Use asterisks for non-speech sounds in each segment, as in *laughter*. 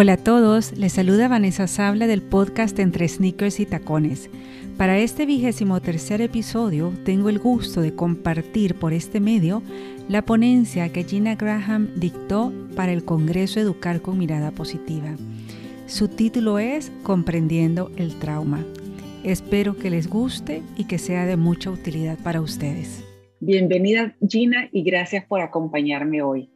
Hola a todos, les saluda Vanessa Sabla del podcast Entre Sneakers y Tacones. Para este vigésimo tercer episodio tengo el gusto de compartir por este medio la ponencia que Gina Graham dictó para el Congreso Educar con Mirada Positiva. Su título es Comprendiendo el Trauma. Espero que les guste y que sea de mucha utilidad para ustedes. Bienvenida Gina y gracias por acompañarme hoy.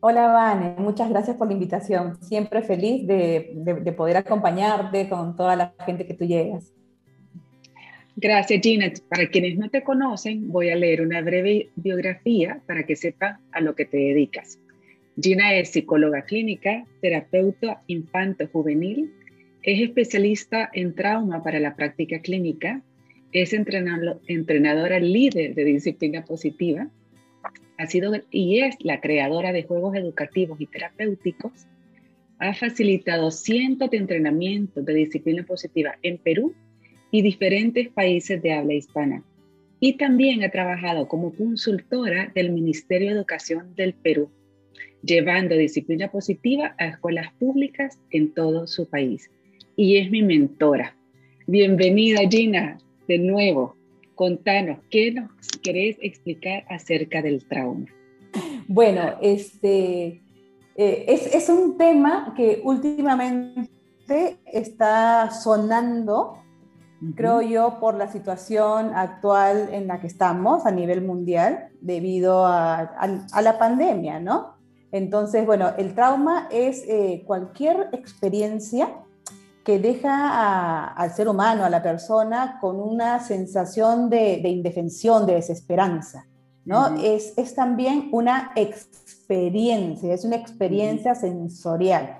Hola, Vane, muchas gracias por la invitación. Siempre feliz de, poder acompañarte con toda la gente que tú llegas. Gracias, Gina. Para quienes no te conocen, voy a leer una breve biografía para que sepan a lo que te dedicas. Gina es psicóloga clínica, terapeuta infanto-juvenil, es especialista en trauma para la práctica clínica, es entrenadora líder de disciplina positiva, ha sido y es la creadora de juegos educativos y terapéuticos, ha facilitado cientos de entrenamientos de disciplina positiva en Perú y diferentes países de habla hispana. Y también ha trabajado como consultora del Ministerio de Educación del Perú, llevando disciplina positiva a escuelas públicas en todo su país. Y es mi mentora. Bienvenida Gina, de nuevo. Contanos, ¿qué nos querés explicar acerca del trauma? Bueno, este, eh, es, un tema que últimamente está sonando, creo yo, por la situación actual en la que estamos a nivel mundial debido a, la pandemia, ¿no? Entonces, bueno, el trauma es eh, cualquier experiencia que deja al ser humano, a la persona, con una sensación de, indefensión, de desesperanza. ¿no? es, es, también una experiencia, es una experiencia sensorial.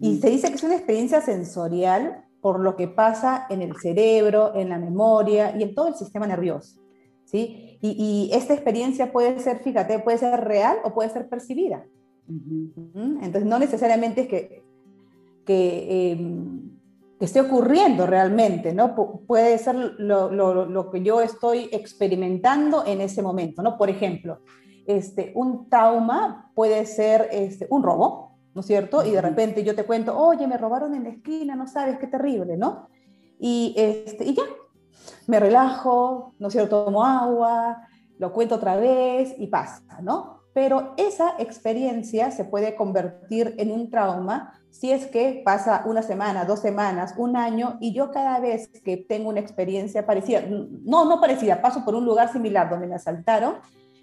Y se dice que es una experiencia sensorial por lo que pasa en el cerebro, en la memoria y en todo el sistema nervioso. ¿sí? Y, esta experiencia puede ser, fíjate, puede ser real o puede ser percibida. Entonces, no necesariamente es que, que em, que esté ocurriendo realmente, ¿no? puede ser lo, que yo estoy experimentando en ese momento, ¿no? Por ejemplo, este, un trauma puede ser este, un robo, ¿no es cierto? Y de repente yo te cuento, oye, me robaron en la esquina, no sabes, qué terrible, ¿no? Y, este, y ya, me relajo, ¿no es cierto? Tomo agua, lo cuento otra vez y pasa, ¿no? Pero esa experiencia se puede convertir en un trauma si es que pasa una semana, dos semanas, un año, y yo cada vez que tengo una experiencia parecida, no, no parecida, paso por un lugar similar donde me asaltaron,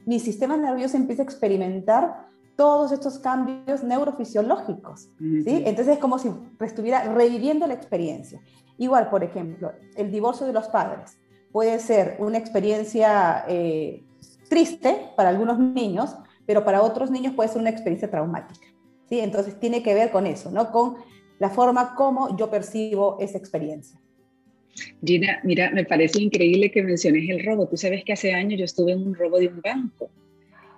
mi sistema nervioso empieza a experimentar todos estos cambios neurofisiológicos, ¿sí? Entonces es como si estuviera reviviendo la experiencia. Igual, por ejemplo, el divorcio de los padres puede ser una experiencia eh, triste para algunos niños, pero para otros niños puede ser una experiencia traumática. ¿Sí? Entonces tiene que ver con eso, ¿no? Con la forma como yo percibo esa experiencia. Gina, mira, me parece increíble que menciones el robo. Tú sabes que hace años yo estuve en un robo de un banco.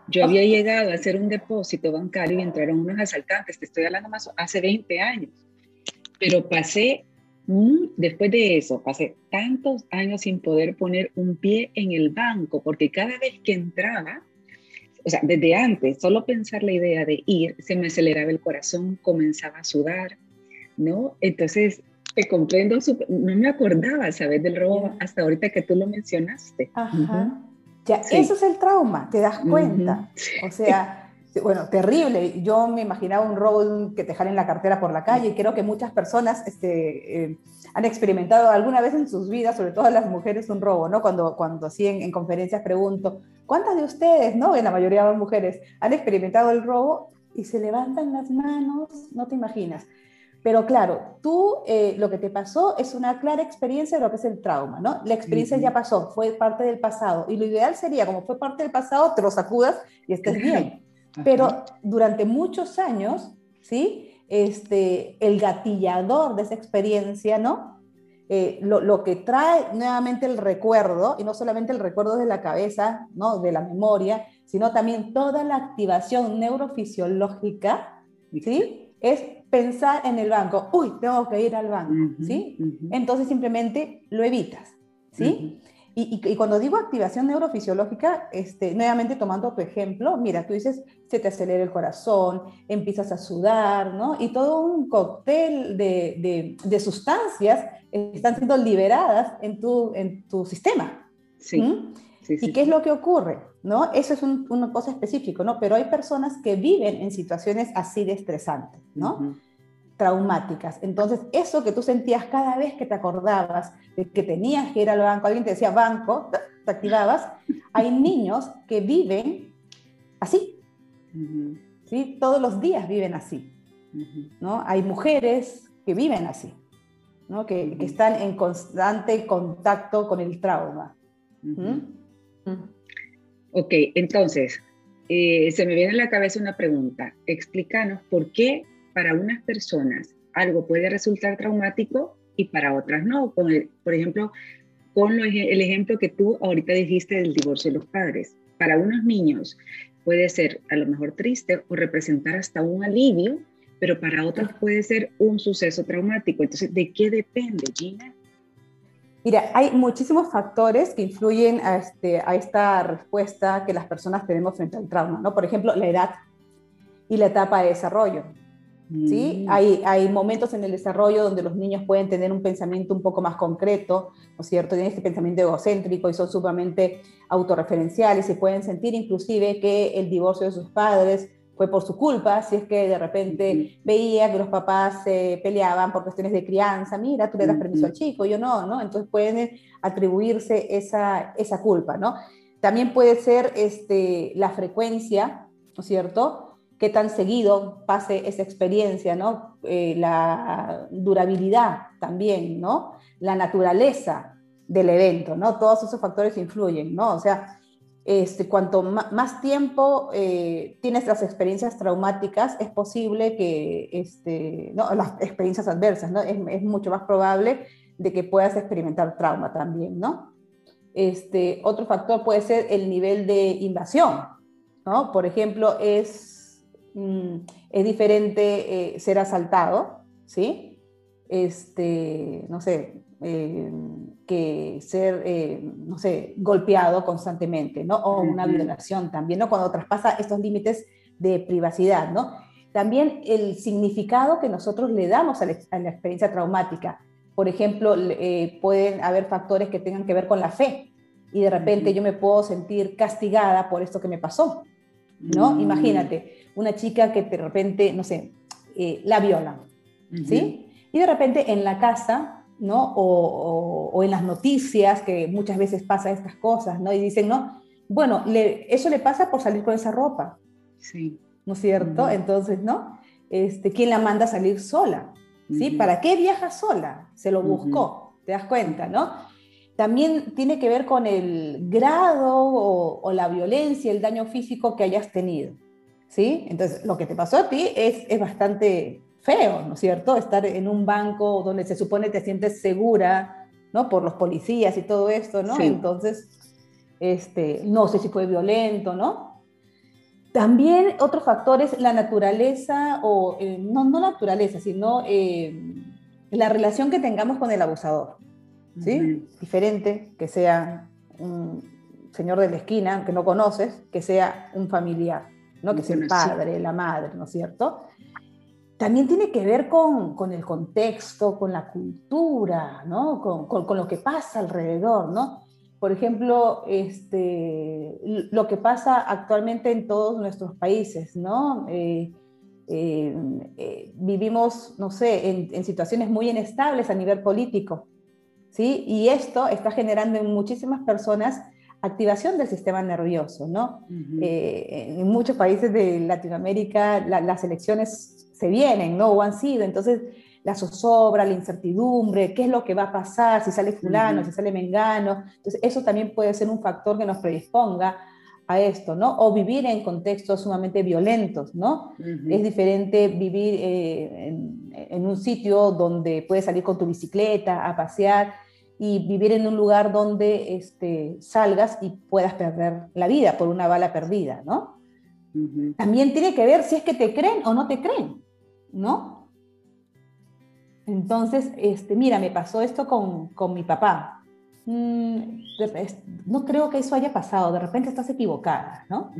Yo había llegado a hacer un depósito bancario y entraron unos asaltantes, te estoy hablando más hace 20 años. Pero pasé, después de eso, pasé tantos años sin poder poner un pie en el banco, porque cada vez que entraba, o sea, desde antes, solo pensar la idea de ir, se me aceleraba el corazón, comenzaba a sudar, ¿no? Entonces, te comprendo, no me acordaba, ¿sabes? Del robo hasta ahorita que tú lo mencionaste. Ajá. Ya, eso es el trauma, te das cuenta. O sea, bueno, terrible. Yo me imaginaba un robo que te jalen la cartera por la calle y creo que muchas personas este, eh, han experimentado alguna vez en sus vidas, sobre todo las mujeres, un robo, ¿no? Cuando, cuando así en, conferencias pregunto, ¿cuántas de ustedes, no? En la mayoría las mujeres, han experimentado el robo y se levantan las manos, no te imaginas. Pero claro, tú eh, lo que te pasó es una clara experiencia de lo que es el trauma, ¿no? La experiencia ya pasó, fue parte del pasado. Y lo ideal sería, como fue parte del pasado, te lo sacudas y estés bien. Pero durante muchos años, ¿sí? Este, el gatillador de esa experiencia, ¿no? Eh, lo, que trae nuevamente el recuerdo, y no solamente el recuerdo de la cabeza, ¿no? de la memoria, sino también toda la activación neurofisiológica, ¿sí? es pensar en el banco, uy, tengo que ir al banco, ¿sí? Entonces simplemente lo evitas, ¿sí? Y, cuando digo activación neurofisiológica, este, nuevamente tomando tu ejemplo, mira, tú dices, se te acelera el corazón, empiezas a sudar, ¿no? Y todo un cóctel de, de, sustancias están siendo liberadas en tu, en tu sistema. Sí. ¿Mm? ¿Y qué es lo que ocurre? ¿No? Eso es una cosa específica, ¿no? Pero hay personas que viven en situaciones así de estresantes, ¿no? Traumáticas. Entonces, eso que tú sentías cada vez que te acordabas de que tenías que ir al banco, alguien te decía banco, *laughs* te activabas, hay *laughs* niños que viven así. ¿sí? Todos los días viven así. ¿no? Hay mujeres que viven así, ¿no? que, que, están en constante contacto con el trauma. ¿Mm? Ok, entonces, eh, se me viene a la cabeza una pregunta. Explícanos por qué para unas personas algo puede resultar traumático y para otras no. por ejemplo, con el ejemplo que tú ahorita dijiste del divorcio de los padres. Para unos niños puede ser a lo mejor triste o representar hasta un alivio, pero para otros puede ser un suceso traumático. Entonces, ¿de qué depende, Gina? Mira, hay muchísimos factores que influyen a, este, a esta respuesta que las personas tenemos frente al trauma, ¿no? Por ejemplo, la edad y la etapa de desarrollo. ¿Sí? Mm. Hay, hay momentos en el desarrollo donde los niños pueden tener un pensamiento un poco más concreto, ¿no es cierto? Tienen este pensamiento egocéntrico y son sumamente autorreferenciales y pueden sentir inclusive que el divorcio de sus padres fue por su culpa, si es que de repente veía que los papás se peleaban por cuestiones de crianza, mira, tú le das permiso al chico, yo no, ¿no? Entonces pueden atribuirse esa, esa culpa, ¿no? También puede ser este, la frecuencia, ¿no es cierto? Qué tan seguido pase esa experiencia, ¿no? Eh, la durabilidad también, ¿no? La naturaleza del evento, ¿no? Todos esos factores influyen, ¿no? O sea, este, cuanto más tiempo eh, tienes las experiencias traumáticas, es posible que, este, ¿no? las experiencias adversas, ¿no? Es, es, mucho más probable de que puedas experimentar trauma también, ¿no? Este, otro factor puede ser el nivel de invasión, ¿no? Por ejemplo, es Mm, es diferente eh, ser asaltado, ¿sí? Este, no sé, eh, que ser, eh, no sé, golpeado constantemente, ¿no? O una violación también, ¿no? Cuando traspasa estos límites de privacidad, ¿no? También el significado que nosotros le damos a la, experiencia traumática. Por ejemplo, pueden haber factores que tengan que ver con la fe y de repente yo me puedo sentir castigada por esto que me pasó, ¿no? Imagínate, una chica que de repente, no sé, eh, la violan, ¿sí? Y de repente en la casa, ¿no? O, en las noticias, que muchas veces pasa estas cosas, ¿no? Y dicen, ¿no? Bueno, eso le pasa por salir con esa ropa. Sí. ¿No es cierto? Entonces, ¿no? Este, ¿Quién la manda a salir sola? ¿Sí? ¿Para qué viaja sola? Se lo buscó, ¿te das cuenta, no? También tiene que ver con el grado o, o la violencia, el daño físico que hayas tenido. ¿sí? Entonces, lo que te pasó a ti es, es bastante feo, ¿no es cierto? Estar en un banco donde se supone te sientes segura, ¿no? Por los policías y todo esto, ¿no? Entonces, este, no sé si fue violento, ¿no? También otro factor es la naturaleza, o eh, no, no naturaleza, sino eh, la relación que tengamos con el abusador, ¿sí? Diferente que sea un señor de la esquina que no conoces, que sea un familiar. ¿no? que es el padre, la madre, ¿no es cierto? También tiene que ver con, con el contexto, con la cultura, ¿no? Con, con, lo que pasa alrededor, ¿no? Por ejemplo, este, lo que pasa actualmente en todos nuestros países, ¿no? Eh, eh, eh, vivimos, no sé, en, en, situaciones muy inestables a nivel político, ¿sí? Y esto está generando en muchísimas personas activación del sistema nervioso, ¿no? Eh, en muchos países de Latinoamérica las elecciones se vienen, ¿no? O han sido, entonces la zozobra, la incertidumbre, qué es lo que va a pasar, si sale fulano, si sale mengano, entonces eso también puede ser un factor que nos predisponga a esto, ¿no? O vivir en contextos sumamente violentos, ¿no? Es diferente vivir eh, en, en, un sitio donde puedes salir con tu bicicleta a pasear, y vivir en un lugar donde este, salgas y puedas perder la vida por una bala perdida, ¿no? También tiene que ver si es que te creen o no te creen, ¿no? Entonces, este, mira, me pasó esto con, con mi papá. Mm, no creo que eso haya pasado, de repente estás equivocada, ¿no?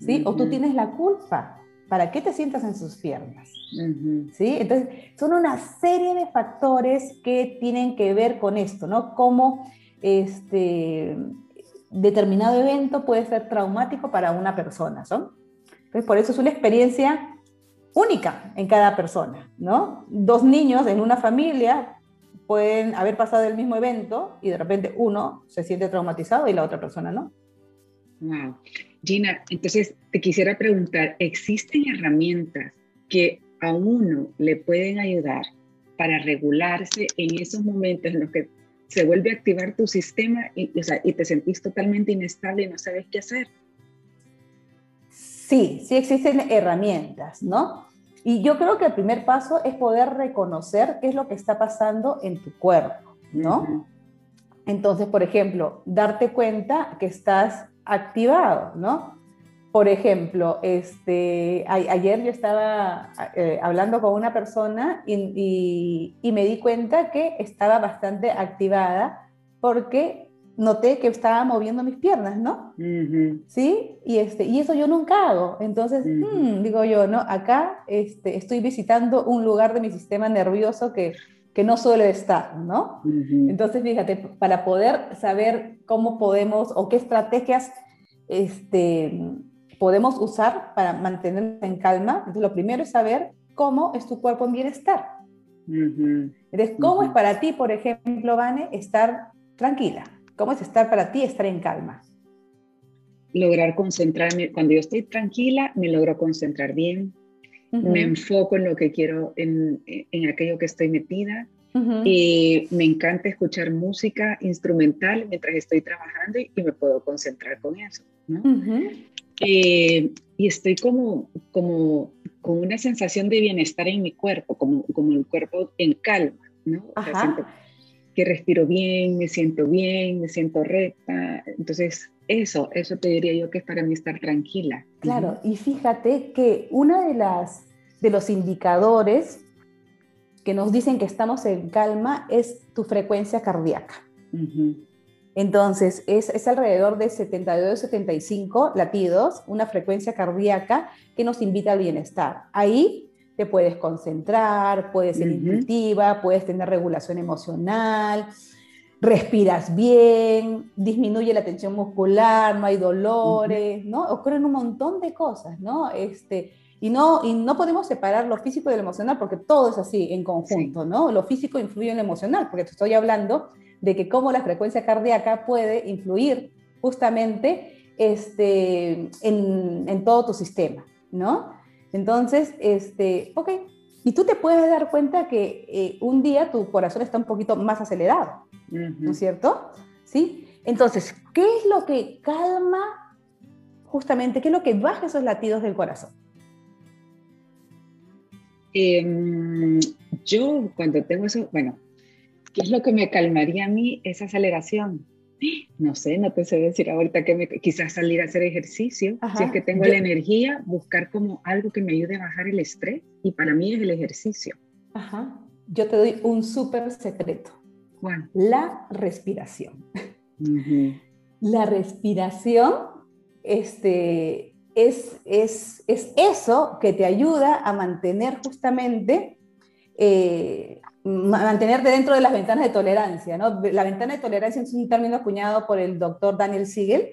¿Sí? O tú tienes la culpa. ¿Para qué te sientas en sus piernas? ¿Sí? Entonces, son una serie de factores que tienen que ver con esto, ¿no? Cómo este, determinado evento puede ser traumático para una persona, ¿no? Entonces, por eso es una experiencia única en cada persona, ¿no? Dos niños en una familia pueden haber pasado el mismo evento y de repente uno se siente traumatizado y la otra persona no. Wow. Gina, entonces te quisiera preguntar, ¿existen herramientas que a uno le pueden ayudar para regularse en esos momentos en los que se vuelve a activar tu sistema y, y te sentís totalmente inestable y no sabes qué hacer? Sí, sí existen herramientas, ¿no? Y yo creo que el primer paso es poder reconocer qué es lo que está pasando en tu cuerpo, ¿no? Entonces, por ejemplo, darte cuenta que estás activado, ¿no? Por ejemplo, este, ayer yo estaba eh, hablando con una persona y, y, me di cuenta que estaba bastante activada porque noté que estaba moviendo mis piernas, ¿no? ¿Sí? Y, este, y eso yo nunca hago. Entonces, hmm, digo yo, ¿no? Acá este, estoy visitando un lugar de mi sistema nervioso que, que no suele estar, ¿no? Entonces, fíjate, para poder saber cómo podemos o qué estrategias este, podemos usar para mantenernos en calma, entonces lo primero es saber cómo es tu cuerpo en bienestar. Entonces, ¿cómo es para ti, por ejemplo, Vane, estar tranquila? ¿Cómo es estar para ti, estar en calma? Lograr concentrarme. Cuando yo estoy tranquila, me logro concentrar bien. Me enfoco en lo que quiero, en, en aquello que estoy metida. Y me encanta escuchar música instrumental mientras estoy trabajando y, me puedo concentrar con eso. ¿no? Eh, y estoy como, como con una sensación de bienestar en mi cuerpo, como, como el cuerpo en calma. ¿no? Que respiro bien, me siento bien, me siento recta. Entonces, eso, eso te diría yo que es para mí estar tranquila. Claro, y fíjate que uno de, las, de los indicadores que nos dicen que estamos en calma es tu frecuencia cardíaca. Entonces, es, es, alrededor de 72-75 latidos, una frecuencia cardíaca que nos invita al bienestar. Ahí te puedes concentrar, puedes ser intuitiva, puedes tener regulación emocional, respiras bien, disminuye la tensión muscular, no hay dolores, ¿no? Ocurren un montón de cosas, ¿no? Este, y no, y no podemos separar lo físico de lo emocional porque todo es así en conjunto, ¿no? Lo físico influye en lo emocional, porque te estoy hablando de que cómo la frecuencia cardíaca puede influir justamente este, en, en todo tu sistema, ¿no? Entonces, este, ok, y tú te puedes dar cuenta que eh, un día tu corazón está un poquito más acelerado, ¿no es cierto? ¿Sí? Entonces, ¿qué es lo que calma justamente, qué es lo que baja esos latidos del corazón? Em, yo cuando tengo eso, bueno, ¿qué es lo que me calmaría a mí? Esa aceleración no sé, no te sé decir ahorita que me, quizás salir a hacer ejercicio, si es que tengo la energía, buscar como algo que me ayude a bajar el estrés y para mí es el ejercicio. Ajá. Yo te doy un súper secreto. La respiración. La respiración este, es, es, es, eso que te ayuda a mantener justamente eh, mantenerte dentro de las ventanas de tolerancia. ¿no? La ventana de tolerancia es un término acuñado por el doctor Daniel Siegel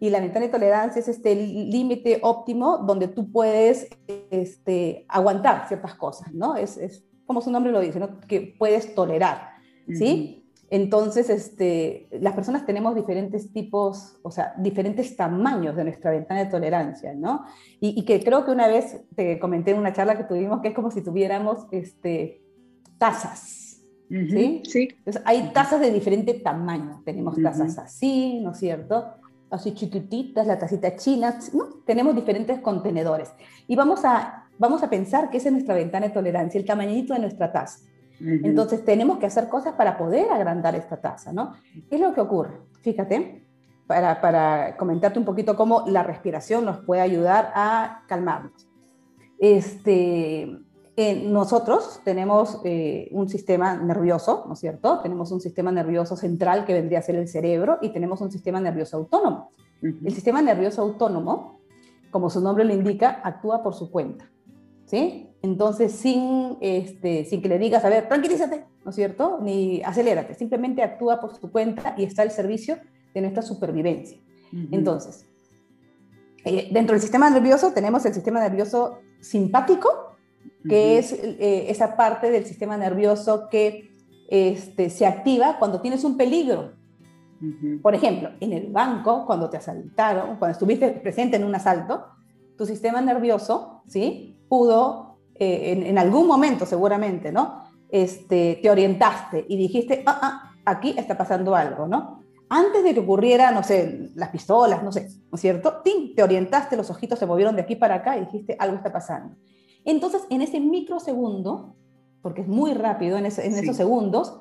y la ventana de tolerancia es este límite óptimo donde tú puedes este, aguantar ciertas cosas, ¿no? Es, es, como su nombre lo dice, ¿no? que puedes tolerar, ¿sí? Entonces, este, las personas tenemos diferentes tipos, o sea, diferentes tamaños de nuestra ventana de tolerancia, ¿no? Y, y que creo que una vez te comenté en una charla que tuvimos que es como si tuviéramos este, tazas. ¿sí? sí. hay tazas de diferente tamaño. Tenemos tazas así, ¿no es cierto? Así chiquititas, la tacita china, ¿no? Tenemos diferentes contenedores. Y vamos a, vamos a pensar que esa es nuestra ventana de tolerancia, el tamañito de nuestra taza. Entonces tenemos que hacer cosas para poder agrandar esta taza, ¿no? ¿Qué es lo que ocurre? Fíjate, para, para comentarte un poquito cómo la respiración nos puede ayudar a calmarnos. Este, eh, nosotros tenemos eh, un sistema nervioso, ¿no es cierto? Tenemos un sistema nervioso central que vendría a ser el cerebro y tenemos un sistema nervioso autónomo. El sistema nervioso autónomo, como su nombre lo indica, actúa por su cuenta, ¿sí? Entonces, sin, este, sin que le digas, a ver, tranquilízate, ¿no es cierto? Ni acelérate, simplemente actúa por su cuenta y está al servicio de nuestra supervivencia. Entonces, eh, dentro del sistema nervioso tenemos el sistema nervioso simpático, que es eh, esa parte del sistema nervioso que este, se activa cuando tienes un peligro. Por ejemplo, en el banco, cuando te asaltaron, cuando estuviste presente en un asalto, tu sistema nervioso, ¿sí? Pudo, eh, en, algún momento seguramente, ¿no? Este, te orientaste y dijiste, ah, ah, aquí está pasando algo, ¿no? Antes de que ocurriera, no sé, las pistolas, no sé, ¿no es cierto? Te orientaste, los ojitos se movieron de aquí para acá y dijiste, algo está pasando. Entonces, en ese microsegundo, porque es muy rápido en, esos segundos,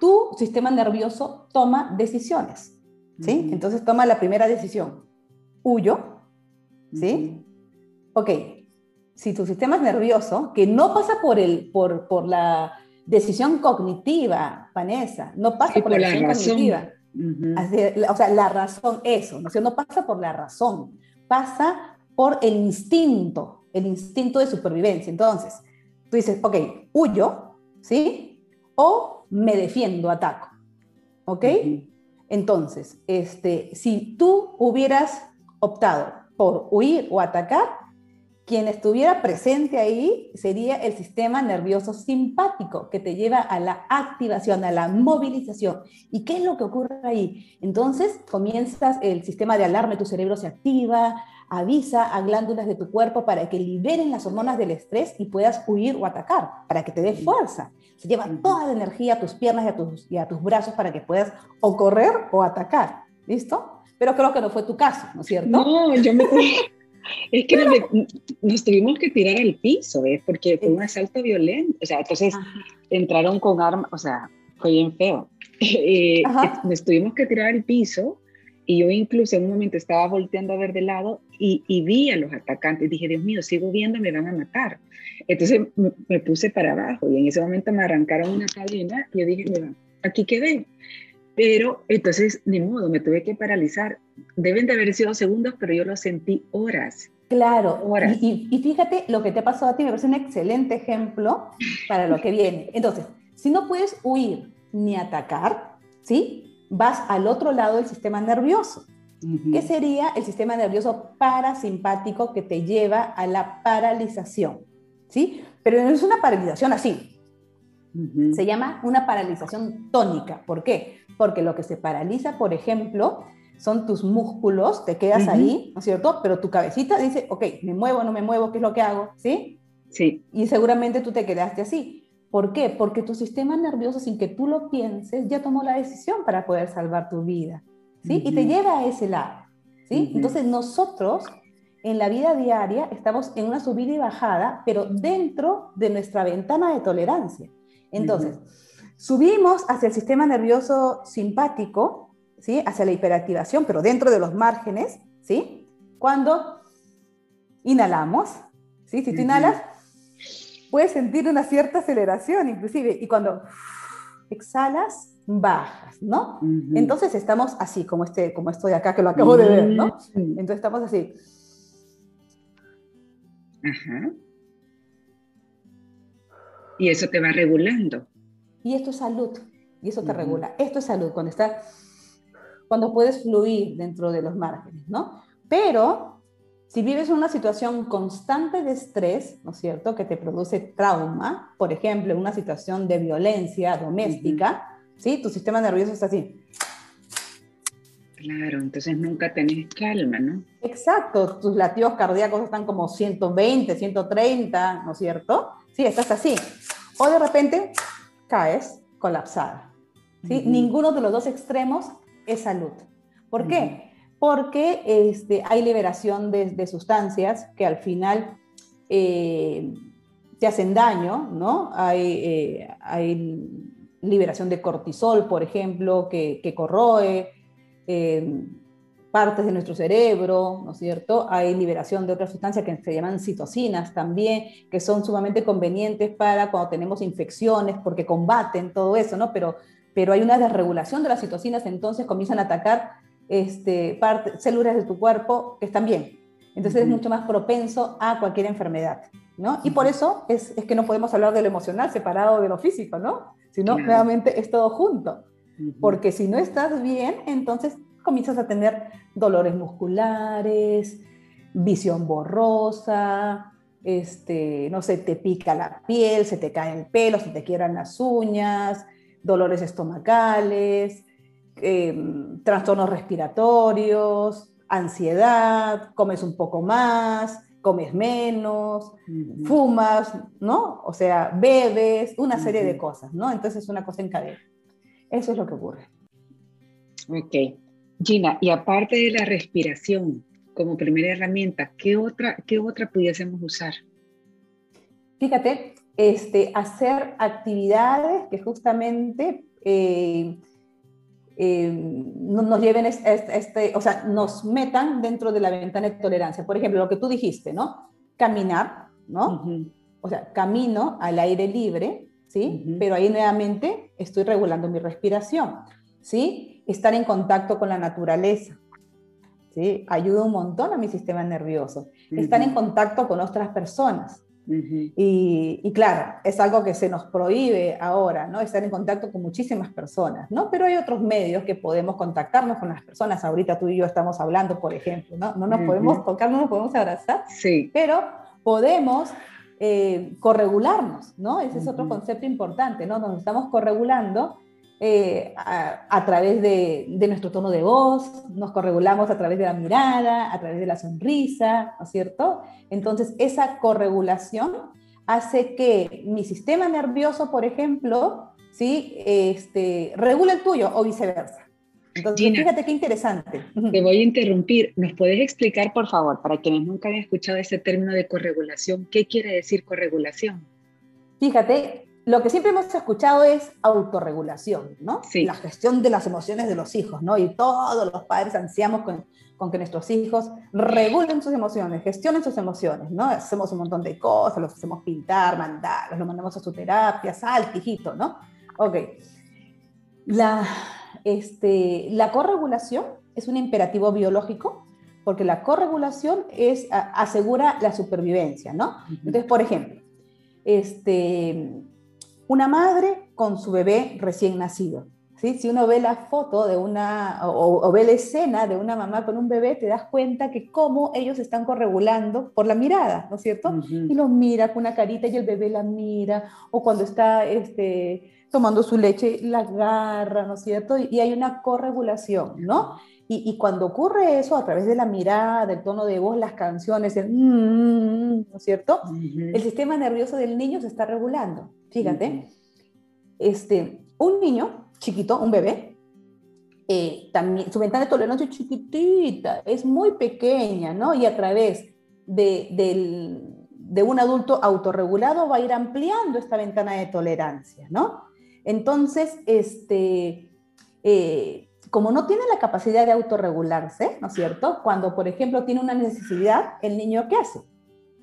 tu sistema nervioso toma decisiones, ¿sí? Entonces toma la primera decisión, huyo, ¿sí? Ok, si tu sistema nervioso, que no pasa por, el, por, por la decisión cognitiva, Vanessa, no pasa por, la, decisión cognitiva, o sea, la razón, eso, ¿no? O sea, no pasa por la razón, pasa por el instinto, el instinto de supervivencia. Entonces, tú dices, ok, huyo, ¿sí? O me defiendo, ataco. ¿Ok? Entonces, este, si tú hubieras optado por huir o atacar, quien estuviera presente ahí sería el sistema nervioso simpático, que te lleva a la activación, a la movilización. ¿Y qué es lo que ocurre ahí? Entonces comienzas el sistema de alarma, tu cerebro se activa, avisa a glándulas de tu cuerpo para que liberen las hormonas del estrés y puedas huir o atacar, para que te dé fuerza. Se lleva toda la energía a tus piernas y a tus, y a tus brazos para que puedas o correr o atacar. ¿Listo? Pero creo que no fue tu caso, ¿no es cierto? No, yo me... Es que nos, tuvimos que tirar al piso, ¿ves? Porque fue un asalto violento. O sea, entonces entraron con armas, o sea, fue bien feo. *laughs* Eh, nos tuvimos que tirar al piso y yo incluso en un momento estaba volteando a ver de lado y, y vi a los atacantes. Dije, Dios mío, sigo viendo, me van a matar. Entonces me, puse para abajo y en ese momento me arrancaron una cadena y yo dije, mira, aquí quedé. Pero entonces, ni modo, me tuve que paralizar. Deben de haber sido segundos, pero yo lo sentí horas. Claro, horas. Y, y, fíjate, lo que te ha pasado a ti me parece un excelente ejemplo para lo que viene. Entonces, si no puedes huir ni atacar, ¿sí? vas al otro lado del sistema nervioso, que sería el sistema nervioso parasimpático que te lleva a la paralización, ¿sí? Pero no es una paralización así. Se llama una paralización tónica. ¿Por qué? Porque lo que se paraliza, por ejemplo, son tus músculos, te quedas ahí, ¿no es cierto? Pero tu cabecita dice, ok, me muevo, no me muevo, ¿qué es lo que hago? ¿Sí? Sí. Y seguramente tú te quedaste así. ¿Por qué? Porque tu sistema nervioso, sin que tú lo pienses, ya tomó la decisión para poder salvar tu vida, ¿sí? Y te lleva a ese lado, ¿sí? Entonces nosotros en la vida diaria estamos en una subida y bajada, pero dentro de nuestra ventana de tolerancia. Entonces, subimos hacia el sistema nervioso simpático, ¿sí? Hacia la hiperactivación, pero dentro de los márgenes, ¿sí? Cuando inhalamos, ¿sí? Si tú inhalas, puedes sentir una cierta aceleración inclusive, y cuando exhalas, bajas, ¿no? Entonces estamos así, como, este, como estoy acá, que lo acabo de ver, ¿no? Entonces estamos así. Ajá. Y eso te va regulando. Y esto es salud, y eso te regula. Esto es salud, cuando estás, cuando puedes fluir dentro de los márgenes, ¿no? Pero si vives una situación constante de estrés, ¿no es cierto?, que te produce trauma, por ejemplo, una situación de violencia doméstica, ¿sí? Tu sistema nervioso está así. Claro, entonces nunca tenés calma, ¿no? Exacto, tus latidos cardíacos están como 120, 130, ¿no es cierto? Sí, estás así. O de repente caes colapsada. ¿sí? Ninguno de los dos extremos es salud. ¿Por qué? porque este, hay liberación de, sustancias que al final eh, te hacen daño, ¿no? Eh, hay, liberación de cortisol, por ejemplo, que, corroe, eh, partes de nuestro cerebro, ¿no es cierto? Hay liberación de otras sustancias que se llaman citocinas también, que son sumamente convenientes para cuando tenemos infecciones, porque combaten todo eso, ¿no? Pero, pero hay una desregulación de las citocinas, entonces comienzan a atacar este, células de tu cuerpo que están bien. Entonces es mucho más propenso a cualquier enfermedad, ¿no? Y por eso es, es, que no podemos hablar de lo emocional separado de lo físico, ¿no? Sino realmente es todo junto. Porque si no estás bien, entonces comienzas a tener dolores musculares, visión borrosa, este, no sé, te pica la piel, se te cae el pelo, se te quieran las uñas, dolores estomacales, em, trastornos respiratorios, ansiedad, comes un poco más, comes menos, fumas, ¿no? O sea, bebes, una serie de cosas, ¿no? Entonces es una cosa en cadena. Eso es lo que ocurre. Ok. Gina, y aparte de la respiración como primera herramienta, ¿qué otra, qué otra pudiésemos usar? Fíjate, este, hacer actividades que justamente eh, eh, nos lleven, este, o sea, nos metan dentro de la ventana de tolerancia. Por ejemplo, lo que tú dijiste, ¿no? Caminar, ¿no? O sea, camino al aire libre, ¿sí? Pero ahí nuevamente estoy regulando mi respiración, ¿sí? Estar en contacto con la naturaleza. ¿sí? Ayuda un montón a mi sistema nervioso. Estar en contacto con otras personas. y, claro, es algo que se nos prohíbe ahora, ¿no? Estar en contacto con muchísimas personas, ¿no? Pero hay otros medios que podemos contactarnos con las personas. Ahorita tú y yo estamos hablando, por ejemplo, ¿no? No nos podemos tocar, no nos podemos abrazar, sí. pero podemos eh, corregularnos, ¿no? Ese es otro concepto importante, ¿no? Nos estamos corregulando eh, a, través de, nuestro tono de voz, nos corregulamos a través de la mirada, a través de la sonrisa, ¿no es cierto? Entonces, esa corregulación hace que mi sistema nervioso, por ejemplo, ¿sí? este, regule el tuyo o viceversa. Entonces, fíjate qué interesante. Te voy a interrumpir. ¿Nos puedes explicar, por favor, para quienes nunca hayan escuchado ese término de corregulación, qué quiere decir corregulación? Fíjate, lo que siempre hemos escuchado es autorregulación, ¿no? Sí. La gestión de las emociones de los hijos, ¿no? Y todos los padres ansiamos con, que nuestros hijos regulen sus emociones, gestionen sus emociones, ¿no? Hacemos un montón de cosas, los hacemos pintar, mandar, los mandamos a su terapia, sal, hijito, ¿no? Ok. La, este, la corregulación es un imperativo biológico porque la corregulación es, asegura la supervivencia, ¿no? Entonces, por ejemplo, este, una madre con su bebé recién nacido. ¿sí? Si uno ve la foto de una, o, ve la escena de una mamá con un bebé, te das cuenta que cómo ellos están corregulando por la mirada, ¿no es cierto? Y lo mira con una carita y el bebé la mira, o cuando está este, tomando su leche, la agarra, ¿no es cierto? Y, hay una corregulación, ¿no? Y, cuando ocurre eso a través de la mirada, del tono de voz, las canciones, el, mm, mm, mm", ¿no es cierto? El sistema nervioso del niño se está regulando. Fíjate, este, un niño chiquito, un bebé, eh, también, su ventana de tolerancia es chiquitita, es muy pequeña, ¿no? Y a través de, un adulto autorregulado va a ir ampliando esta ventana de tolerancia, ¿no? Entonces, este, eh, como no tiene la capacidad de autorregularse, ¿no es cierto? Cuando, por ejemplo, tiene una necesidad, el niño ¿qué hace?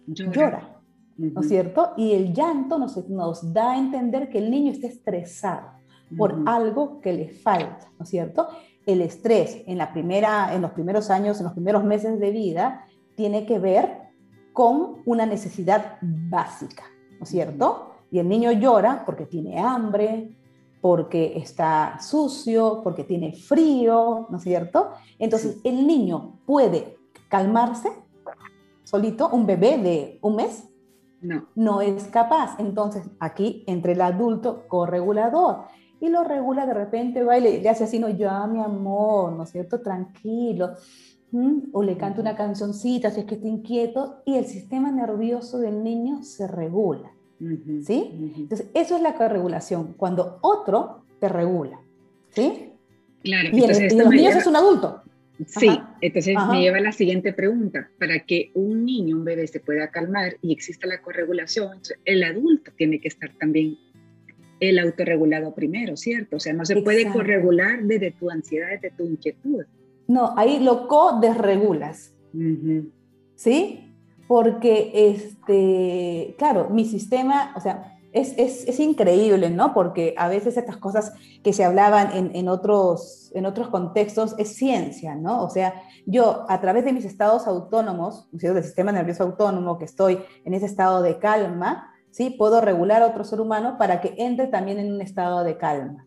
Llora. ¿no es cierto? Y el llanto nos, nos da a entender que el niño está estresado por algo que le falta, ¿no es cierto? El estrés en, la primera, en los primeros años, en los primeros meses de vida, tiene que ver con una necesidad básica, ¿no es cierto? Y el niño llora porque tiene hambre, porque está sucio, porque tiene frío, ¿no es cierto? Entonces, el niño puede calmarse solito, un bebé de un mes, no. no es capaz. Entonces, aquí entre el adulto corregulador y lo regula de repente, va y le, hace así, no, ya mi amor, ¿no es cierto? Tranquilo. O le canta una cancioncita si es que está inquieto y el sistema nervioso del niño se regula. ¿Sí? Entonces, eso es la corregulación, cuando otro te regula. ¿Sí? Claro. Y, el, los niños es un adulto. Sí, entonces me lleva a la siguiente pregunta. Para que un niño, un bebé se pueda calmar y exista la corregulación, el adulto tiene que estar también el autorregulado primero, ¿cierto? O sea, no se puede corregular desde tu ansiedad, desde tu inquietud. No, ahí lo co-desregulas. ¿Sí? Porque, este, claro, mi sistema, o sea, es, es, es, increíble, ¿no? Porque a veces estas cosas que se hablaban en, en, otros, en otros contextos es ciencia, ¿no? O sea, yo a través de mis estados autónomos, del sistema nervioso autónomo, que estoy en ese estado de calma, ¿sí? Puedo regular a otro ser humano para que entre también en un estado de calma.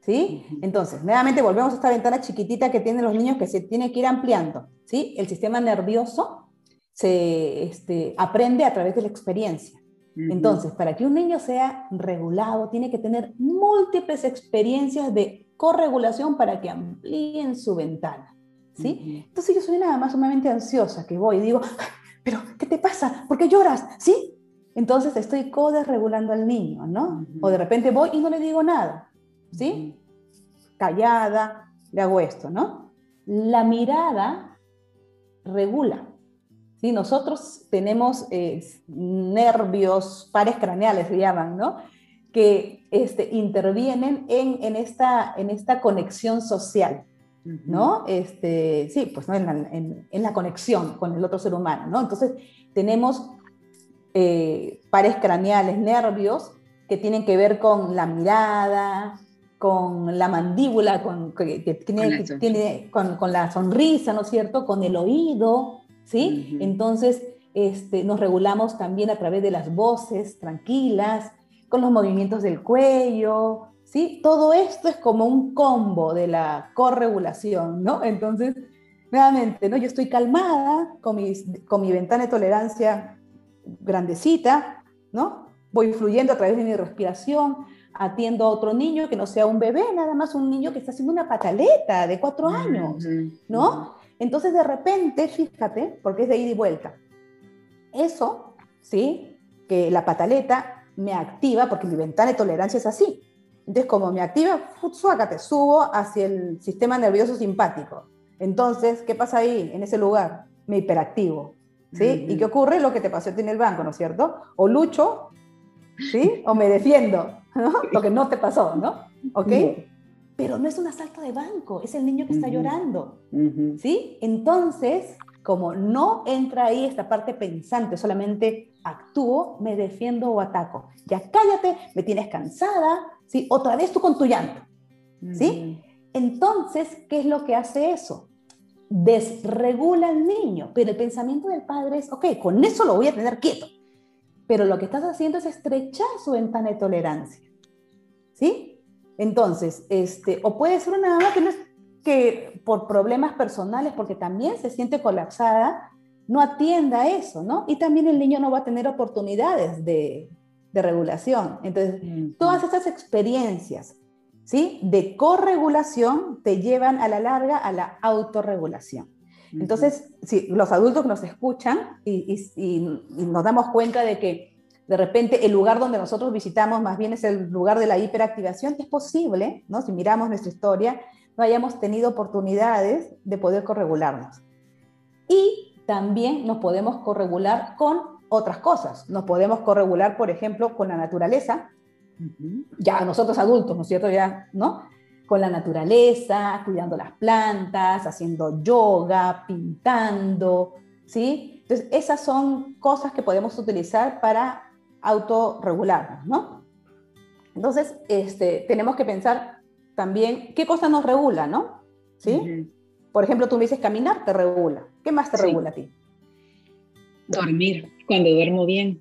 ¿Sí? Entonces, nuevamente volvemos a esta ventana chiquitita que tienen los niños que se tiene que ir ampliando, ¿sí? El sistema nervioso se este, aprende a través de la experiencia. Entonces, para que un niño sea regulado, tiene que tener múltiples experiencias de corregulación para que amplíen su ventana. ¿sí? Entonces, yo soy nada más sumamente ansiosa, que voy y digo, pero ¿qué te pasa? ¿Por qué lloras? ¿Sí? Entonces, estoy co-desregulando al niño, ¿no? O de repente voy y no le digo nada, ¿sí? Callada, le hago esto, ¿no? La mirada regula. ¿Sí? Nosotros tenemos eh, nervios, pares craneales se llaman, ¿no? que este, intervienen en, en, esta, en esta conexión social, ¿no? Este, sí, pues ¿no? En, la, en, la, conexión con el otro ser humano, ¿no? Entonces, tenemos eh, pares craneales, nervios, que tienen que ver con la mirada, con la mandíbula, con, que, tiene, tiene, con, con la sonrisa, ¿no es cierto? Con el oído, ¿sí? Entonces, este, nos regulamos también a través de las voces tranquilas, con los movimientos del cuello, ¿sí? Todo esto es como un combo de la corregulación, ¿no? Entonces, nuevamente, ¿no? Yo estoy calmada con, con mi ventana de tolerancia grandecita, ¿no? Voy fluyendo a través de mi respiración, atiendo a otro niño que no sea un bebé, nada más un niño que está haciendo una pataleta de cuatro años, ¿no? Entonces, de repente, fíjate, porque es de ida y vuelta. Eso, ¿sí? Que la pataleta me activa, porque mi ventana de tolerancia es así. Entonces, como me activa, te subo hacia el sistema nervioso simpático. Entonces, ¿qué pasa ahí, en ese lugar? Me hiperactivo, ¿sí? ¿Y qué ocurre? Lo que te pasó en el banco, ¿no es cierto? O lucho, ¿sí? O me defiendo, *laughs* ¿no? Lo que no te pasó, ¿no? ¿Ok? Pero no es un asalto de banco, es el niño que está llorando, ¿sí? Entonces, como no entra ahí esta parte pensante, solamente actúo, me defiendo o ataco. Ya cállate, me tienes cansada, ¿sí? Otra vez tú con tu llanto, ¿sí? Entonces, ¿qué es lo que hace eso? Desregula al niño, pero el pensamiento del padre es, ok, con eso lo voy a tener quieto, pero lo que estás haciendo es estrechar su ventana de tolerancia, ¿sí? Entonces, este, o puede ser una mamá que, no es, que por problemas personales, porque también se siente colapsada, no atienda eso, ¿no? Y también el niño no va a tener oportunidades de, de regulación. Entonces, todas estas experiencias, ¿sí? De corregulación te llevan a la larga a la autorregulación. Entonces, si los adultos nos escuchan y, y nos damos cuenta de que de repente el lugar donde nosotros visitamos más bien es el lugar de la hiperactivación, es posible, ¿no? si miramos nuestra historia, no hayamos tenido oportunidades de poder corregularnos. Y también nos podemos corregular con otras cosas. Nos podemos corregular, por ejemplo, con la naturaleza, ya nosotros adultos, ¿no es cierto? Ya, ¿no? Con la naturaleza, cuidando las plantas, haciendo yoga, pintando, ¿sí? Entonces, esas son cosas que podemos utilizar para autorregularnos, ¿no? Entonces, este, tenemos que pensar también qué cosa nos regula, ¿no? ¿Sí? Por ejemplo, tú me dices caminar, te regula. ¿Qué más te regula a ti? Dormir, cuando duermo bien.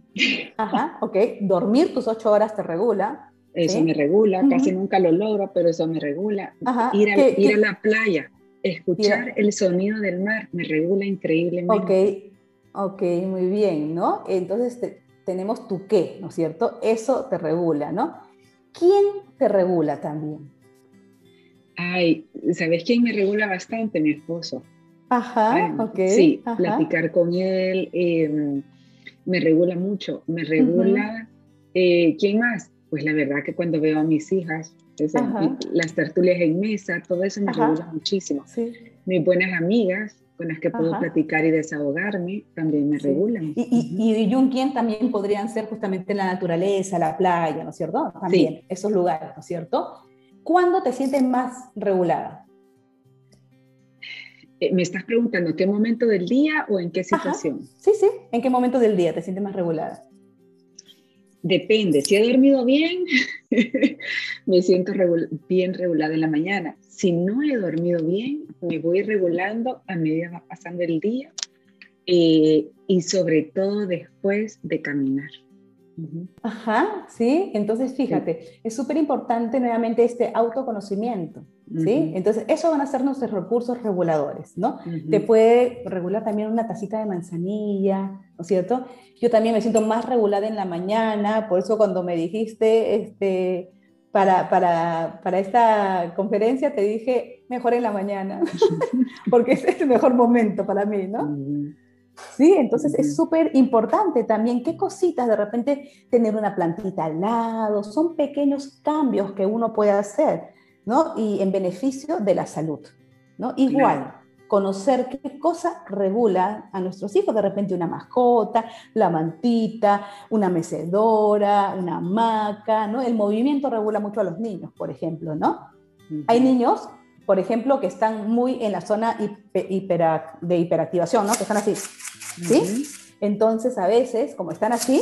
Ajá, ok. Dormir tus ocho horas te regula. Eso me regula, casi nunca lo logro, pero eso me regula. ir, a, ir a la playa, escuchar el sonido del mar, me regula increíblemente. Ok, ok, muy bien, ¿no? Entonces, te, tenemos tu qué, ¿no es cierto? Eso te regula, ¿no? ¿Quién te regula también? Ay, ¿sabes quién me regula bastante? Mi esposo. Ajá, ok. Sí, platicar con él em, me regula mucho. Me regula. Eh, ¿Quién más? Pues la verdad que cuando veo a mis hijas, las tertulias en mesa, todo eso me regula muchísimo. Sí. Mis buenas amigas, con las que puedo platicar y desahogarme, también me regulan. Y, y, y también podrían ser justamente la naturaleza, la playa, ¿no es cierto? También, esos lugares, ¿no es cierto? ¿Cuándo te sientes más regulada? Eh, ¿Me estás preguntando qué momento del día o en qué situación? Sí, sí, ¿en qué momento del día te sientes más regulada? Depende, si he dormido bien, *laughs* me siento bien regulada en la mañana. Si no he dormido bien, me voy regulando a medida va pasando el día eh, y sobre todo después de caminar. Ajá, sí. Entonces, fíjate, es súper importante nuevamente este autoconocimiento, ¿sí? Entonces, eso van a ser nuestros recursos reguladores, ¿no? Te puede regular también una tacita de manzanilla, ¿no es cierto? Yo también me siento más regulada en la mañana, por eso cuando me dijiste, este, para, para, para esta conferencia, te dije, mejor en la mañana, *laughs* porque es el mejor momento para mí, ¿no? ¿sí? Entonces es súper importante también qué cositas, de repente tener una plantita al lado, son pequeños cambios que uno puede hacer, ¿no? Y en beneficio de la salud, ¿no? Igual. Conocer qué cosa regula a nuestros hijos, de repente una mascota, la mantita, una mecedora, una hamaca, ¿no? El movimiento regula mucho a los niños, por ejemplo, ¿no? Hay niños por ejemplo, que están muy en la zona de hiperactivación, ¿no? Que están así, ¿sí? Entonces, a veces, como están así,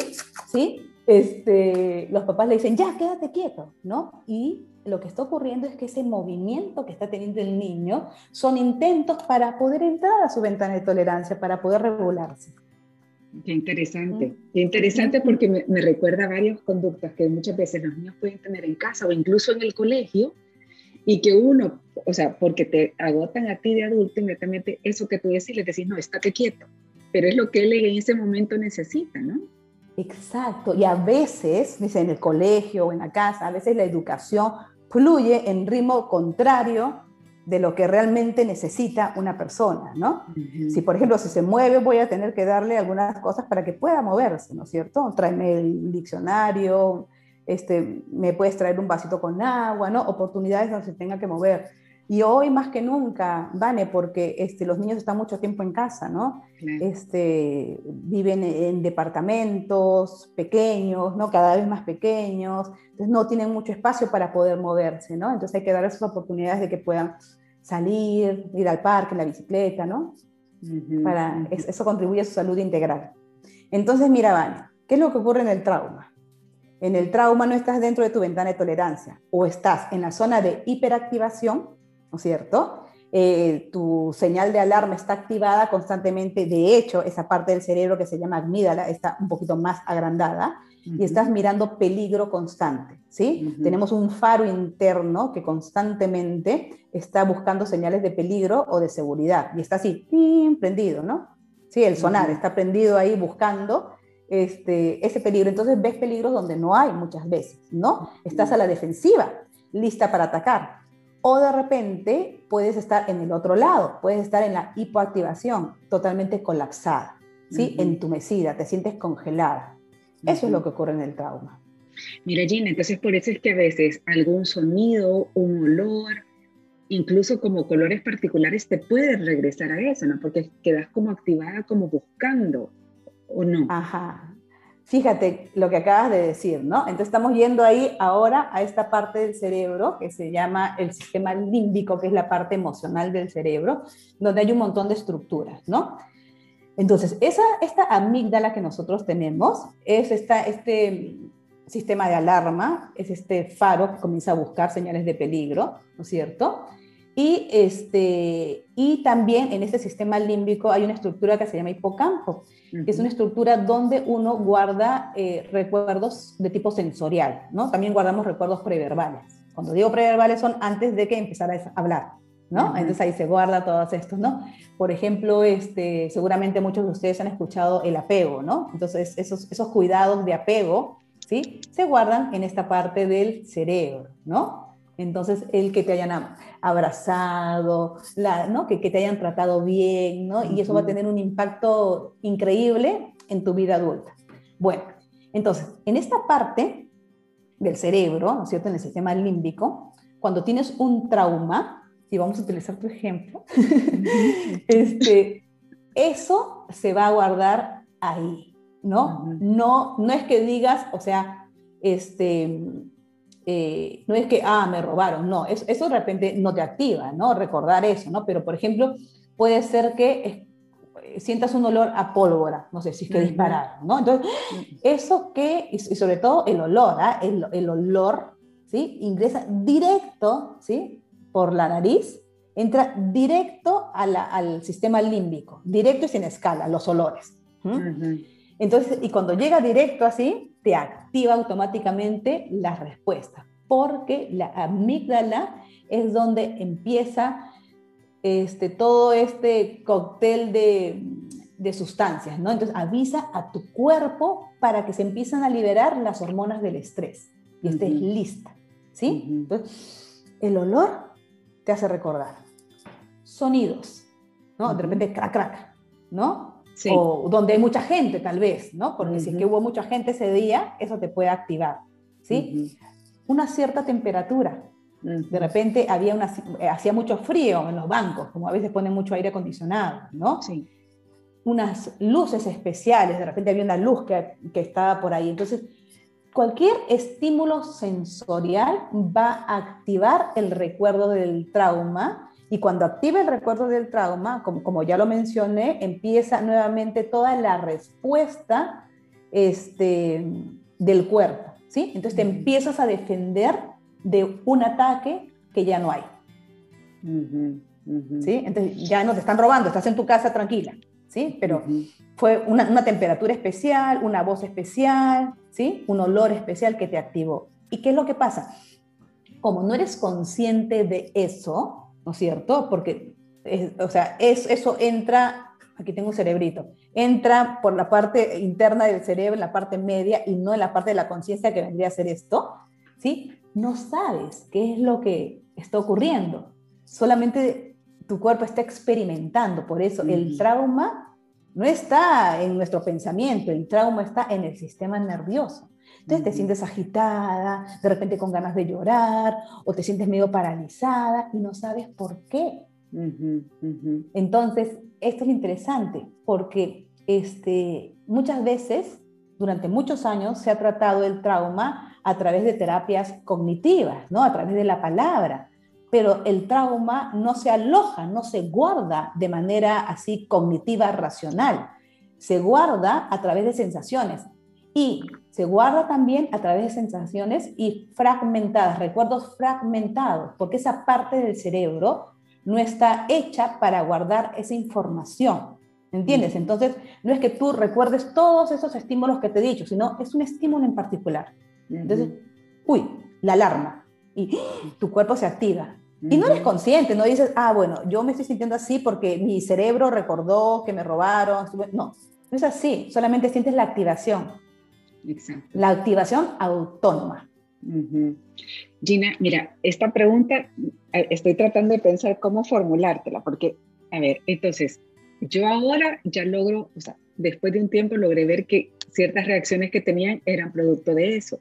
¿sí? Este, los papás le dicen, ya, quédate quieto, ¿no? Y lo que está ocurriendo es que ese movimiento que está teniendo el niño son intentos para poder entrar a su ventana de tolerancia, para poder regularse. Qué interesante, qué interesante porque me, me recuerda varias conductas que muchas veces los niños pueden tener en casa o incluso en el colegio, y que uno, o sea, porque te agotan a ti de adulto, inmediatamente eso que tú decís, le decís, no, estate quieto, pero es lo que él en ese momento necesita, ¿no? Exacto, y a veces, dice, en el colegio o en la casa, a veces la educación fluye en ritmo contrario de lo que realmente necesita una persona, ¿no? Si, por ejemplo, si se mueve, voy a tener que darle algunas cosas para que pueda moverse, ¿no es cierto? Tráeme el diccionario, este, me puedes traer un vasito con agua, ¿no? Oportunidades donde se tenga que mover. Y hoy más que nunca, Vane, porque este, los niños están mucho tiempo en casa, ¿no? Este, viven en departamentos pequeños, ¿no? Cada vez más pequeños, entonces no tienen mucho espacio para poder moverse, ¿no? Entonces hay que dar esas oportunidades de que puedan salir, ir al parque, en la bicicleta, ¿no? para, eso contribuye a su salud integral. Entonces, mira, Vane, ¿qué es lo que ocurre en el trauma? En el trauma no estás dentro de tu ventana de tolerancia o estás en la zona de hiperactivación, ¿no es cierto? Eh, tu señal de alarma está activada constantemente. De hecho, esa parte del cerebro que se llama amígdala está un poquito más agrandada y estás mirando peligro constante, ¿sí? Tenemos un faro interno que constantemente está buscando señales de peligro o de seguridad y está así, prendido, ¿no? Sí, el sonar está prendido ahí buscando este, ese peligro. Entonces ves peligros donde no hay muchas veces, ¿no? Estás a la defensiva, lista para atacar. O de repente puedes estar en el otro lado, puedes estar en la hipoactivación, totalmente colapsada, ¿sí? Entumecida, te sientes congelada. Eso es lo que ocurre en el trauma. Mira, Gina, entonces por eso es que a veces algún sonido, un olor, incluso como colores particulares, te puede regresar a eso, ¿no? Porque quedas como activada, como buscando ¿o no? Ajá. Fíjate lo que acabas de decir, ¿no? Entonces estamos yendo ahí ahora a esta parte del cerebro que se llama el sistema límbico, que es la parte emocional del cerebro, donde hay un montón de estructuras, ¿no? Entonces, esa, esta amígdala que nosotros tenemos es esta, este sistema de alarma, es este faro que comienza a buscar señales de peligro, ¿no es cierto? Y, este, y también en este sistema límbico hay una estructura que se llama hipocampo, que es una estructura donde uno guarda eh, recuerdos de tipo sensorial, ¿no? También guardamos recuerdos preverbales. Cuando digo preverbales son antes de que empezara a hablar, ¿no? Entonces ahí se guarda todos estos, ¿no? Por ejemplo, este, seguramente muchos de ustedes han escuchado el apego, ¿no? Entonces esos, esos cuidados de apego, ¿sí? Se guardan en esta parte del cerebro, ¿no? Entonces, el que te hayan abrazado, la, ¿no? que, que, te hayan tratado bien, ¿no? y eso va a tener un impacto increíble en tu vida adulta. Bueno, entonces, en esta parte del cerebro, ¿no es cierto?, en el sistema límbico, cuando tienes un trauma, y vamos a utilizar tu ejemplo, *laughs* este, eso se va a guardar ahí, ¿no? No, no es que digas, o sea, este, eh, no es que, ah, me robaron, no, eso, eso de repente no te activa, ¿no? Recordar eso, ¿no? Pero, por ejemplo, puede ser que sientas un olor a pólvora, no sé si es que disparar, ¿no? Entonces, eso que, y sobre todo el olor, ¿ah? el, el, olor, ¿sí? Ingresa directo, ¿sí? Por la nariz, entra directo al sistema límbico, directo y sin escala, los olores. Entonces, y cuando llega directo así, te activa automáticamente la respuesta, porque la amígdala es donde empieza este, todo este cóctel de, de, sustancias, ¿no? Entonces avisa a tu cuerpo para que se empiecen a liberar las hormonas del estrés y estés lista, ¿sí? Entonces, el olor te hace recordar. Sonidos, ¿no? De repente, crack, crack, ¿no? Sí. O donde hay mucha gente, tal vez, ¿no? Porque si es que hubo mucha gente ese día, eso te puede activar, ¿sí? Una cierta temperatura, de repente había una, eh, hacía mucho frío en los bancos, como a veces ponen mucho aire acondicionado, ¿no? Sí. Unas luces especiales, de repente había una luz que, que estaba por ahí. Entonces, cualquier estímulo sensorial va a activar el recuerdo del trauma y cuando activa el recuerdo del trauma, como, como ya lo mencioné, empieza nuevamente toda la respuesta este, del cuerpo, ¿sí? Entonces te empiezas a defender de un ataque que ya no hay. ¿Sí? Entonces ya no te están robando, estás en tu casa tranquila, ¿sí? Pero fue una, una, temperatura especial, una voz especial, ¿sí? Un olor especial que te activó. ¿Y qué es lo que pasa? Como no eres consciente de eso, ¿no es cierto? Porque, o sea, es, eso entra, aquí tengo un cerebrito, entra por la parte interna del cerebro, en la parte media, y no en la parte de la conciencia que vendría a ser esto, ¿sí? no sabes qué es lo que está ocurriendo. Solamente tu cuerpo está experimentando. Por eso el trauma no está en nuestro pensamiento, el trauma está en el sistema nervioso. Entonces te sientes agitada, de repente con ganas de llorar, o te sientes medio paralizada y no sabes por qué. Entonces, esto es interesante, porque este, muchas veces, durante muchos años, se ha tratado el trauma a través de terapias cognitivas, ¿no? A través de la palabra. Pero el trauma no se aloja, no se guarda de manera así cognitiva, racional. Se guarda a través de sensaciones. Y se guarda también a través de sensaciones y fragmentadas, recuerdos fragmentados, porque esa parte del cerebro no está hecha para guardar esa información. ¿Entiendes? Entonces, no es que tú recuerdes todos esos estímulos que te he dicho, sino es un estímulo en particular. Entonces, uy, la alarma. Y tu cuerpo se activa. Y no eres consciente, no dices, ah, bueno, yo me estoy sintiendo así porque mi cerebro recordó que me robaron. No, no es así, solamente sientes la activación. Exacto. La activación autónoma. Gina, mira, esta pregunta eh, estoy tratando de pensar cómo formulártela, porque, a ver, entonces, yo ahora ya logro, o sea, después de un tiempo logré ver que ciertas reacciones que tenían eran producto de eso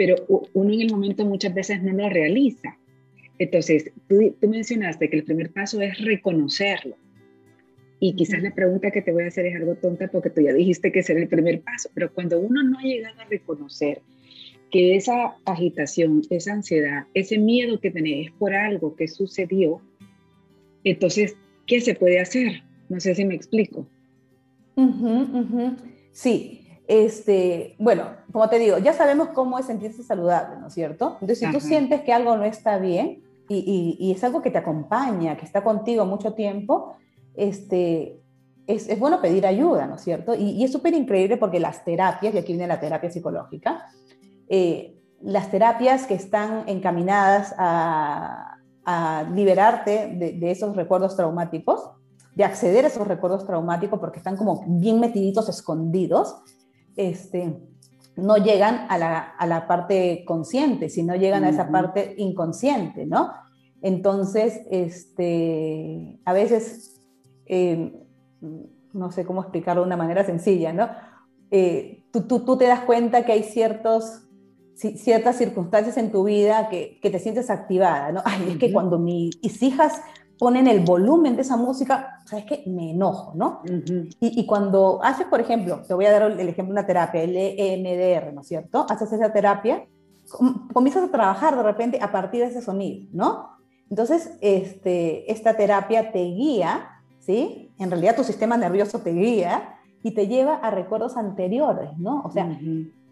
pero uno en el momento muchas veces no lo realiza. Entonces, tú, mencionaste que el primer paso es reconocerlo. Y quizás la pregunta que te voy a hacer es algo tonta porque tú ya dijiste que ese era el primer paso, pero cuando uno no ha llegado a reconocer que esa agitación, esa ansiedad, ese miedo que tenés es por algo que sucedió, entonces, ¿qué se puede hacer? No sé si me explico. Sí, este, bueno, como te digo, ya sabemos cómo es sentirse saludable, ¿no es cierto? Entonces, si tú sientes que algo no está bien y, es algo que te acompaña, que está contigo mucho tiempo, este, es, bueno pedir ayuda, ¿no es cierto? Y, es súper increíble porque las terapias, y aquí viene la terapia psicológica, eh, las terapias que están encaminadas a, liberarte de, de, esos recuerdos traumáticos, de acceder a esos recuerdos traumáticos porque están como bien metiditos, escondidos, este, no llegan a la, parte consciente, sino llegan a esa parte inconsciente, ¿no? Entonces, este, a veces, eh, no sé cómo explicarlo de una manera sencilla, ¿no? Eh, tú, tú, te das cuenta que hay ciertos, ciertas circunstancias en tu vida que, que te sientes activada, ¿no? Ay, es que cuando mis hijas ponen el volumen de esa música, ¿sabes qué? Me enojo, ¿no? y, cuando haces, por ejemplo, te voy a dar el ejemplo de una terapia, el EMDR, ¿no es cierto? Haces esa terapia, comienzas a trabajar de repente a partir de ese sonido, ¿no? Entonces, este, esta terapia te guía ¿sí? En realidad tu sistema nervioso te guía y te lleva a recuerdos anteriores, ¿no? O sea,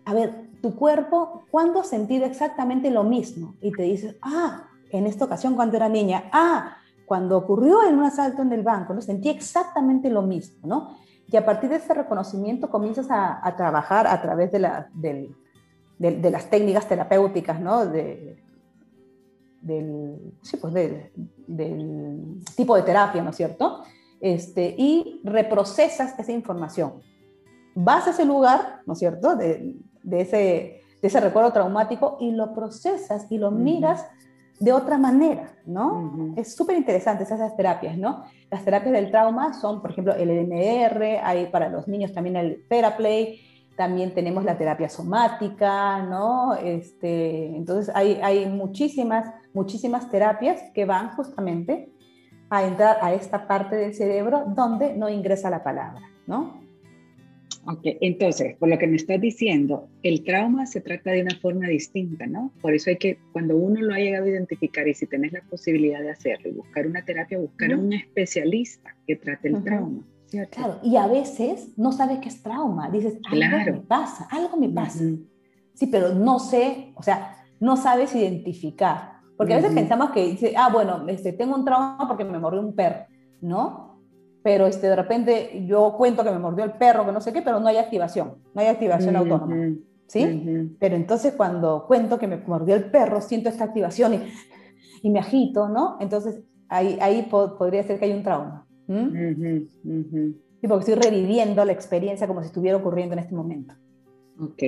a ver, tu cuerpo, ¿cuándo has sentido exactamente lo mismo? Y te dices, ah, en esta ocasión cuando era niña, ah, cuando ocurrió en un asalto en el banco, ¿no? Sentí exactamente lo mismo, ¿no? Y a partir de ese reconocimiento comienzas a, trabajar a través de, la, de, las técnicas terapéuticas, ¿no? De, del, sí, pues del tipo de terapia, ¿no es cierto? Este, y reprocesas esa información. Vas a ese lugar, ¿no es cierto?, de, ese, de ese recuerdo traumático y lo procesas y lo miras de otra manera, ¿no? Es súper interesante esas terapias, ¿no? Las terapias del trauma son, por ejemplo, el EMR, hay para los niños también el Theraplay, también tenemos la terapia somática, ¿no? Este, entonces hay, hay muchísimas, muchísimas terapias que van justamente a entrar a esta parte del cerebro donde no ingresa la palabra, ¿no? Ok, entonces, por lo que me estás diciendo, el trauma se trata de una forma distinta, ¿no? Por eso hay que, cuando uno lo ha llegado a identificar y si tenés la posibilidad de hacerlo y buscar una terapia, buscar a un especialista que trate el trauma. ¿cierto? Claro, y a veces no sabes qué es trauma, dices, algo me pasa, algo me pasa. Sí, pero no sé, o sea, no sabes identificar. Porque a veces pensamos que, dice, ah, bueno, este, tengo un trauma porque me mordió un perro, ¿no? Pero este, de repente yo cuento que me mordió el perro, que no sé qué, pero no hay activación, no hay activación autónoma, ¿sí? Pero entonces cuando cuento que me mordió el perro, siento esta activación y, y me agito, ¿no? Entonces ahí, ahí podría ser que hay un trauma. Sí, porque estoy reviviendo la experiencia como si estuviera ocurriendo en este momento. Ok,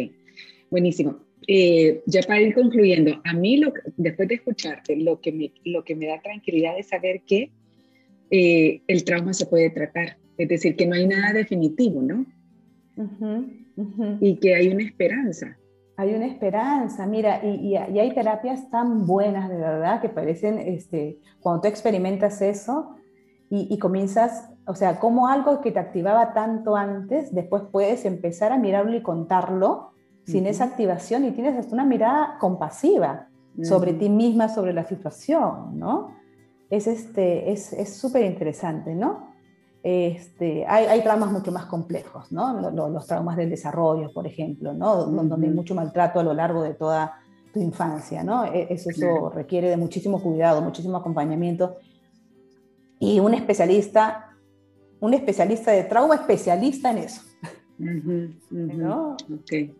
buenísimo. Eh, ya para ir concluyendo, a mí lo, después de escucharte, lo que, me, lo que me da tranquilidad es saber que eh, el trauma se puede tratar, es decir, que no hay nada definitivo, ¿no? Y que hay una esperanza. Hay una esperanza, mira, y, y, hay terapias tan buenas, de verdad, que parecen, este, cuando tú experimentas eso y, y comienzas, o sea, como algo que te activaba tanto antes, después puedes empezar a mirarlo y contarlo sin esa activación y tienes hasta una mirada compasiva sobre ti misma, sobre la situación, ¿no? Es súper es, es interesante, ¿no? Este, hay, hay, traumas mucho más complejos, ¿no? Los, traumas del desarrollo, por ejemplo, ¿no? Donde hay mucho maltrato a lo largo de toda tu infancia, ¿no? E, eso, eso requiere de muchísimo cuidado, muchísimo acompañamiento. Y un especialista, un especialista de trauma, especialista en eso. ¿no? Okay.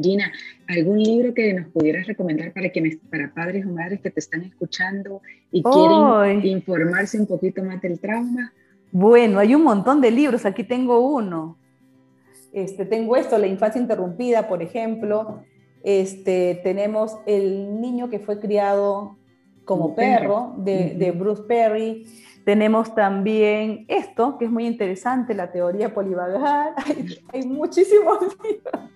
Gina, ¿algún libro que nos pudieras recomendar para quienes, para padres o madres que te están escuchando y quieren informarse un poquito más del trauma? Bueno, hay un montón de libros, aquí tengo uno. Este, tengo esto, La infancia interrumpida, por ejemplo. Este, tenemos El niño que fue criado como perro, de, Bruce Perry. Tenemos también esto, que es muy interesante, la teoría polivagal. *laughs* Hay, hay muchísimos *laughs* libros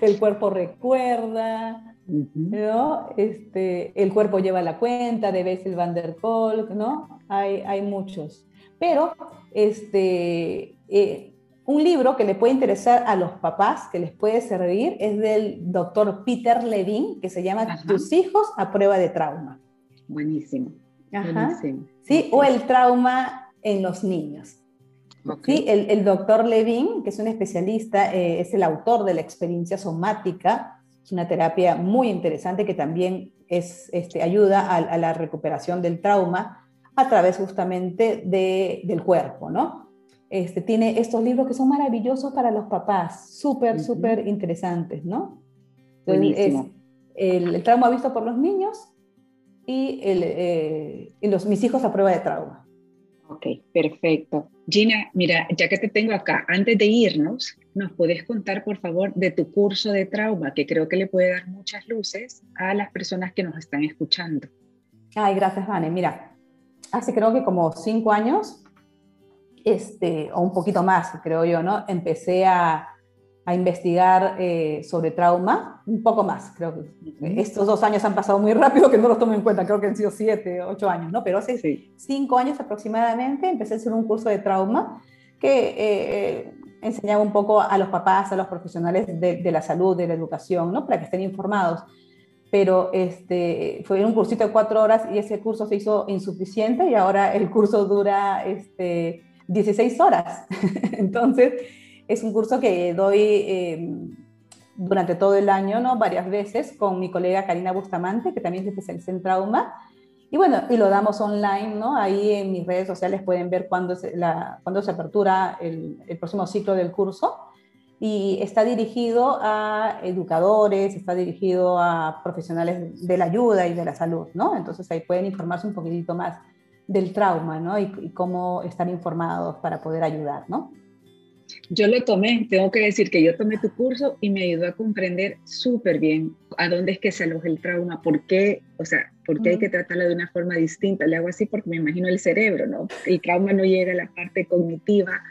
el cuerpo recuerda, ¿no? Este, el cuerpo lleva la cuenta de Bessel van der Kolk, ¿no? Hay, hay muchos. Pero este, eh, un libro que le puede interesar a los papás, que les puede servir, es del doctor Peter Levine, que se llama Tus hijos a prueba de trauma. Buenísimo. Sí, o el trauma en los niños. Sí, el, doctor Levin, que es un especialista, eh, es el autor de la experiencia somática, es una terapia muy interesante que también es, este, ayuda a, la recuperación del trauma a través justamente de, del cuerpo, ¿no? Este, tiene estos libros que son maravillosos para los papás, súper, súper interesantes, ¿no? el, el, trauma visto por los niños y, el, eh, y los, mis hijos a prueba de trauma. Ok, perfecto. Gina, mira, ya que te tengo acá, antes de irnos, ¿nos puedes contar, por favor, de tu curso de trauma, que creo que le puede dar muchas luces a las personas que nos están escuchando? Ay, gracias, Vane. Mira, hace creo que como cinco años, este, o un poquito más, creo yo, ¿no? Empecé a, a investigar eh, sobre trauma, un poco más, creo que estos dos años han pasado muy rápido que no los tomo en cuenta, creo que han sido siete, ocho años, ¿no? Pero hace cinco años aproximadamente empecé a hacer un curso de trauma que eh, eh, enseñaba un poco a los papás, a los profesionales de, de, la salud, de la educación, ¿no? Para que estén informados. pero este, fue un cursito de cuatro horas y ese curso se hizo insuficiente y ahora el curso dura este, 16 horas. *laughs* Entonces, es un curso que doy eh, durante todo el año, ¿no? Varias veces con mi colega Karina Bustamante, que también es especialista en trauma. Y bueno, y lo damos online, ¿no? Ahí en mis redes sociales pueden ver cuándo se, la, cuándo se apertura el, el, próximo ciclo del curso. Y está dirigido a educadores, está dirigido a profesionales de la ayuda y de la salud, ¿no? Entonces ahí pueden informarse un poquitito más del trauma, ¿no? Y, y cómo estar informados para poder ayudar, ¿no? Yo lo tomé, tengo que decir que yo tomé tu curso y me ayudó a comprender súper bien a dónde es que se aloja el trauma, por qué, o sea, por qué hay que tratarlo de una forma distinta. Le hago así porque me imagino el cerebro, ¿no? El trauma no llega a la parte cognitiva,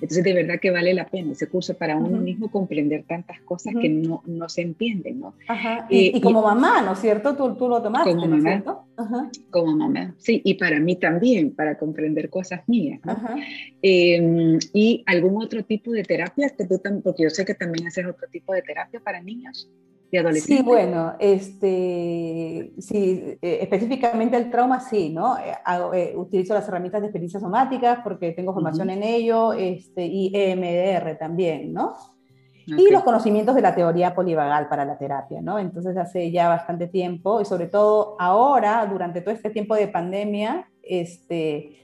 entonces, de verdad que vale la pena ese curso para uno mismo comprender tantas cosas que no, no, se entienden, ¿no? Ajá. Y, como mamá, ¿no es cierto? Tú, tú lo tomaste, como mamá, Ajá. Como mamá, sí, y para mí también, para comprender cosas mías, ¿no? Eh, y algún otro tipo de terapia, porque yo sé que también haces otro tipo de terapia para niños. Sí, bueno, este, sí, eh, específicamente el trauma sí, ¿no? Eh, eh, utilizo las herramientas de experiencias somáticas porque tengo formación en ello, este, y EMDR también, ¿no? Y los conocimientos de la teoría polivagal para la terapia, ¿no? Entonces hace ya bastante tiempo, y sobre todo ahora, durante todo este tiempo de pandemia, este,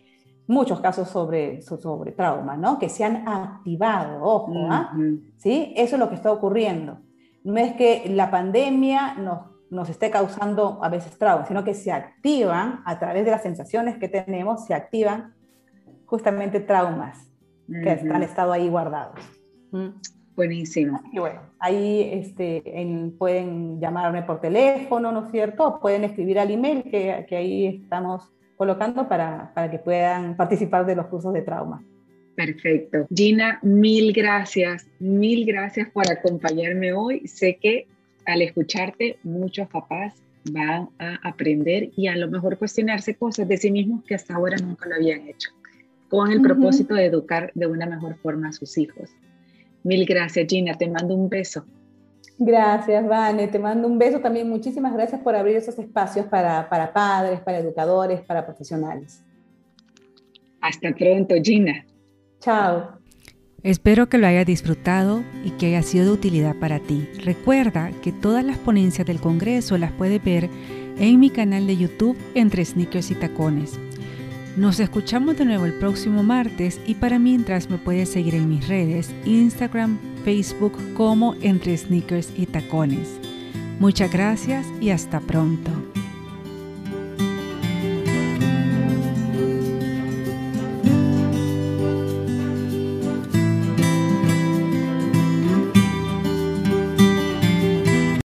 muchos casos sobre, sobre trauma, ¿no? Que se han activado, ojo, ¿ah? ¿sí? Eso es lo que está ocurriendo no es que la pandemia nos, nos esté causando a veces traumas, sino que se activan a través de las sensaciones que tenemos, se activan justamente traumas que han estado ahí guardados. ¿Mm? Buenísimo. Y bueno, ahí este, pueden llamarme por teléfono, ¿no es cierto? Pueden escribir al email que, que ahí estamos colocando para, para que puedan participar de los cursos de trauma. Perfecto. Gina, mil gracias, mil gracias por acompañarme hoy. Sé que al escucharte muchos papás van a aprender y a lo mejor cuestionarse cosas de sí mismos que hasta ahora nunca lo habían hecho, con el propósito de educar de una mejor forma a sus hijos. Mil gracias, Gina. Te mando un beso. Gracias, Vane. Te mando un beso también. Muchísimas gracias por abrir esos espacios para, para padres, para educadores, para profesionales. Hasta pronto, Gina. Chao. Espero que lo hayas disfrutado y que haya sido de utilidad para ti. Recuerda que todas las ponencias del Congreso las puedes ver en mi canal de YouTube Entre Sneakers y Tacones. Nos escuchamos de nuevo el próximo martes y para mientras me puedes seguir en mis redes, Instagram, Facebook como Entre Sneakers y Tacones. Muchas gracias y hasta pronto.